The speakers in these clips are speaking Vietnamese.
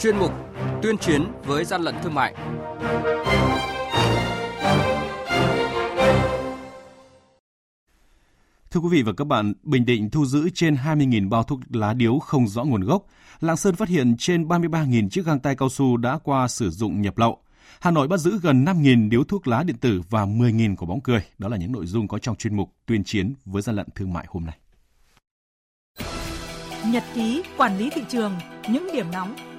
chuyên mục tuyên chiến với gian lận thương mại. Thưa quý vị và các bạn, Bình Định thu giữ trên 20.000 bao thuốc lá điếu không rõ nguồn gốc. Lạng Sơn phát hiện trên 33.000 chiếc găng tay cao su đã qua sử dụng nhập lậu. Hà Nội bắt giữ gần 5.000 điếu thuốc lá điện tử và 10.000 quả bóng cười. Đó là những nội dung có trong chuyên mục tuyên chiến với gian lận thương mại hôm nay. Nhật ký quản lý thị trường, những điểm nóng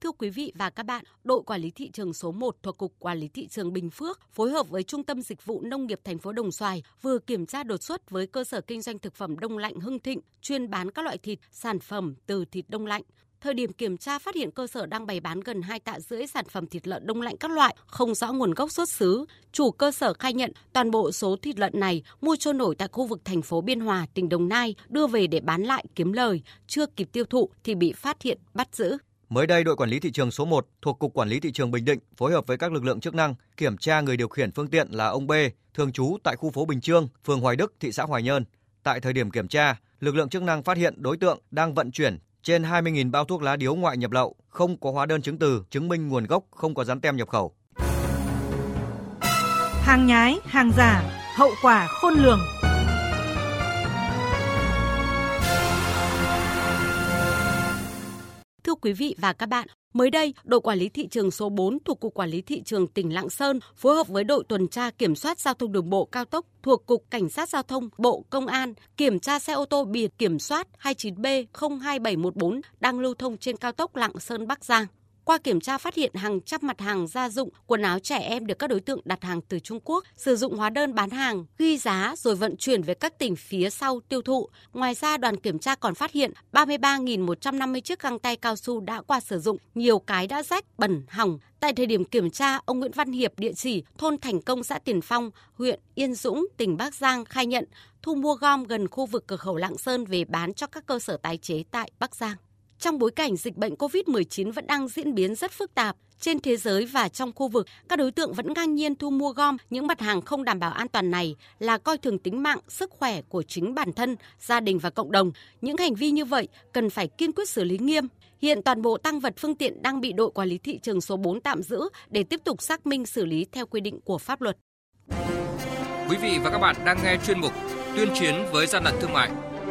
Thưa quý vị và các bạn, đội quản lý thị trường số 1 thuộc Cục Quản lý Thị trường Bình Phước phối hợp với Trung tâm Dịch vụ Nông nghiệp thành phố Đồng Xoài vừa kiểm tra đột xuất với cơ sở kinh doanh thực phẩm đông lạnh Hưng Thịnh chuyên bán các loại thịt, sản phẩm từ thịt đông lạnh. Thời điểm kiểm tra phát hiện cơ sở đang bày bán gần 2 tạ rưỡi sản phẩm thịt lợn đông lạnh các loại, không rõ nguồn gốc xuất xứ. Chủ cơ sở khai nhận toàn bộ số thịt lợn này mua trôi nổi tại khu vực thành phố Biên Hòa, tỉnh Đồng Nai, đưa về để bán lại kiếm lời, chưa kịp tiêu thụ thì bị phát hiện bắt giữ. Mới đây, đội quản lý thị trường số 1 thuộc Cục Quản lý Thị trường Bình Định phối hợp với các lực lượng chức năng kiểm tra người điều khiển phương tiện là ông B, thường trú tại khu phố Bình Trương, phường Hoài Đức, thị xã Hoài Nhơn. Tại thời điểm kiểm tra, lực lượng chức năng phát hiện đối tượng đang vận chuyển trên 20.000 bao thuốc lá điếu ngoại nhập lậu, không có hóa đơn chứng từ, chứng minh nguồn gốc, không có dán tem nhập khẩu. Hàng nhái, hàng giả, hậu quả khôn lường. Quý vị và các bạn, mới đây, đội quản lý thị trường số 4 thuộc Cục Quản lý Thị trường tỉnh Lạng Sơn phối hợp với đội tuần tra kiểm soát giao thông đường bộ cao tốc thuộc Cục Cảnh sát Giao thông Bộ Công an kiểm tra xe ô tô biển kiểm soát 29B02714 đang lưu thông trên cao tốc Lạng Sơn Bắc Giang. Qua kiểm tra phát hiện hàng trăm mặt hàng gia dụng, quần áo trẻ em được các đối tượng đặt hàng từ Trung Quốc, sử dụng hóa đơn bán hàng, ghi giá rồi vận chuyển về các tỉnh phía sau tiêu thụ. Ngoài ra, đoàn kiểm tra còn phát hiện 33.150 chiếc găng tay cao su đã qua sử dụng, nhiều cái đã rách, bẩn, hỏng. Tại thời điểm kiểm tra, ông Nguyễn Văn Hiệp, địa chỉ thôn Thành Công, xã Tiền Phong, huyện Yên Dũng, tỉnh Bắc Giang khai nhận thu mua gom gần khu vực cửa khẩu Lạng Sơn về bán cho các cơ sở tái chế tại Bắc Giang. Trong bối cảnh dịch bệnh COVID-19 vẫn đang diễn biến rất phức tạp, trên thế giới và trong khu vực, các đối tượng vẫn ngang nhiên thu mua gom những mặt hàng không đảm bảo an toàn này là coi thường tính mạng, sức khỏe của chính bản thân, gia đình và cộng đồng. Những hành vi như vậy cần phải kiên quyết xử lý nghiêm. Hiện toàn bộ tăng vật phương tiện đang bị đội quản lý thị trường số 4 tạm giữ để tiếp tục xác minh xử lý theo quy định của pháp luật. Quý vị và các bạn đang nghe chuyên mục Tuyên chiến với gian lận thương mại.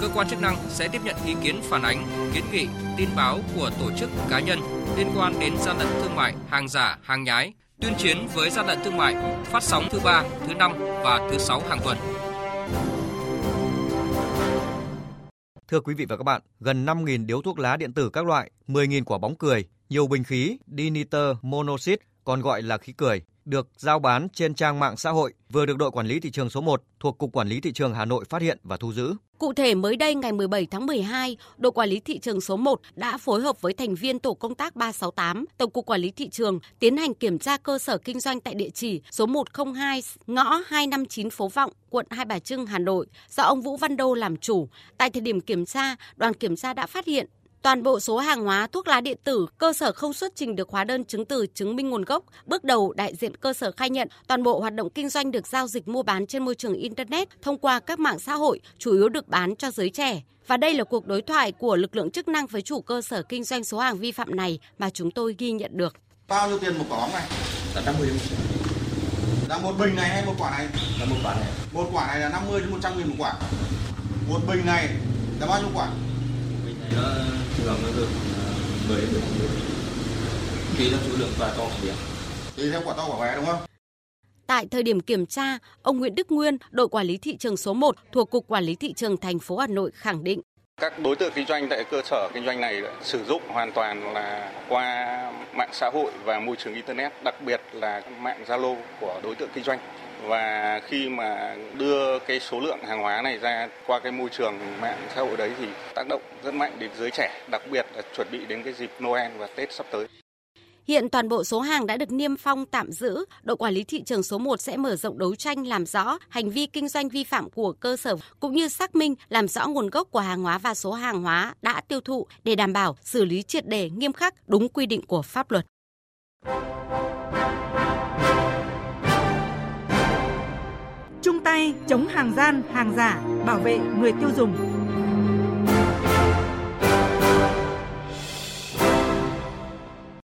Cơ quan chức năng sẽ tiếp nhận ý kiến phản ánh, kiến nghị, tin báo của tổ chức cá nhân liên quan đến gian lận thương mại, hàng giả, hàng nhái, tuyên chiến với gian lận thương mại phát sóng thứ ba, thứ năm và thứ sáu hàng tuần. Thưa quý vị và các bạn, gần 5.000 điếu thuốc lá điện tử các loại, 10.000 quả bóng cười, nhiều bình khí diniter monoxid, còn gọi là khí cười được giao bán trên trang mạng xã hội vừa được đội quản lý thị trường số 1 thuộc Cục Quản lý Thị trường Hà Nội phát hiện và thu giữ. Cụ thể mới đây ngày 17 tháng 12, đội quản lý thị trường số 1 đã phối hợp với thành viên tổ công tác 368, Tổng cục Quản lý thị trường tiến hành kiểm tra cơ sở kinh doanh tại địa chỉ số 102 ngõ 259 phố Vọng, quận Hai Bà Trưng, Hà Nội do ông Vũ Văn Đô làm chủ. Tại thời điểm kiểm tra, đoàn kiểm tra đã phát hiện Toàn bộ số hàng hóa thuốc lá điện tử, cơ sở không xuất trình được hóa đơn chứng từ chứng minh nguồn gốc. Bước đầu, đại diện cơ sở khai nhận toàn bộ hoạt động kinh doanh được giao dịch mua bán trên môi trường Internet thông qua các mạng xã hội, chủ yếu được bán cho giới trẻ. Và đây là cuộc đối thoại của lực lượng chức năng với chủ cơ sở kinh doanh số hàng vi phạm này mà chúng tôi ghi nhận được. Bao nhiêu tiền một quả bóng này? Là 50 Là một bình này hay một quả này? Là một quả này. Một quả này là 50 đến 100 nghìn một quả. Một bình này là bao nhiêu quả? Bình nó thường nó được 10 đến 15 Tùy theo số lượng quả to quả bé Tùy theo quả to quả bé đúng không? Tại thời điểm kiểm tra, ông Nguyễn Đức Nguyên, đội quản lý thị trường số 1 thuộc Cục Quản lý Thị trường thành phố Hà Nội khẳng định các đối tượng kinh doanh tại cơ sở kinh doanh này sử dụng hoàn toàn là qua mạng xã hội và môi trường internet, đặc biệt là mạng Zalo của đối tượng kinh doanh. Và khi mà đưa cái số lượng hàng hóa này ra qua cái môi trường mạng xã hội đấy thì tác động rất mạnh đến giới trẻ, đặc biệt là chuẩn bị đến cái dịp Noel và Tết sắp tới. Hiện toàn bộ số hàng đã được niêm phong tạm giữ, đội quản lý thị trường số 1 sẽ mở rộng đấu tranh làm rõ hành vi kinh doanh vi phạm của cơ sở cũng như xác minh làm rõ nguồn gốc của hàng hóa và số hàng hóa đã tiêu thụ để đảm bảo xử lý triệt đề nghiêm khắc đúng quy định của pháp luật. Chung tay chống hàng gian, hàng giả, bảo vệ người tiêu dùng.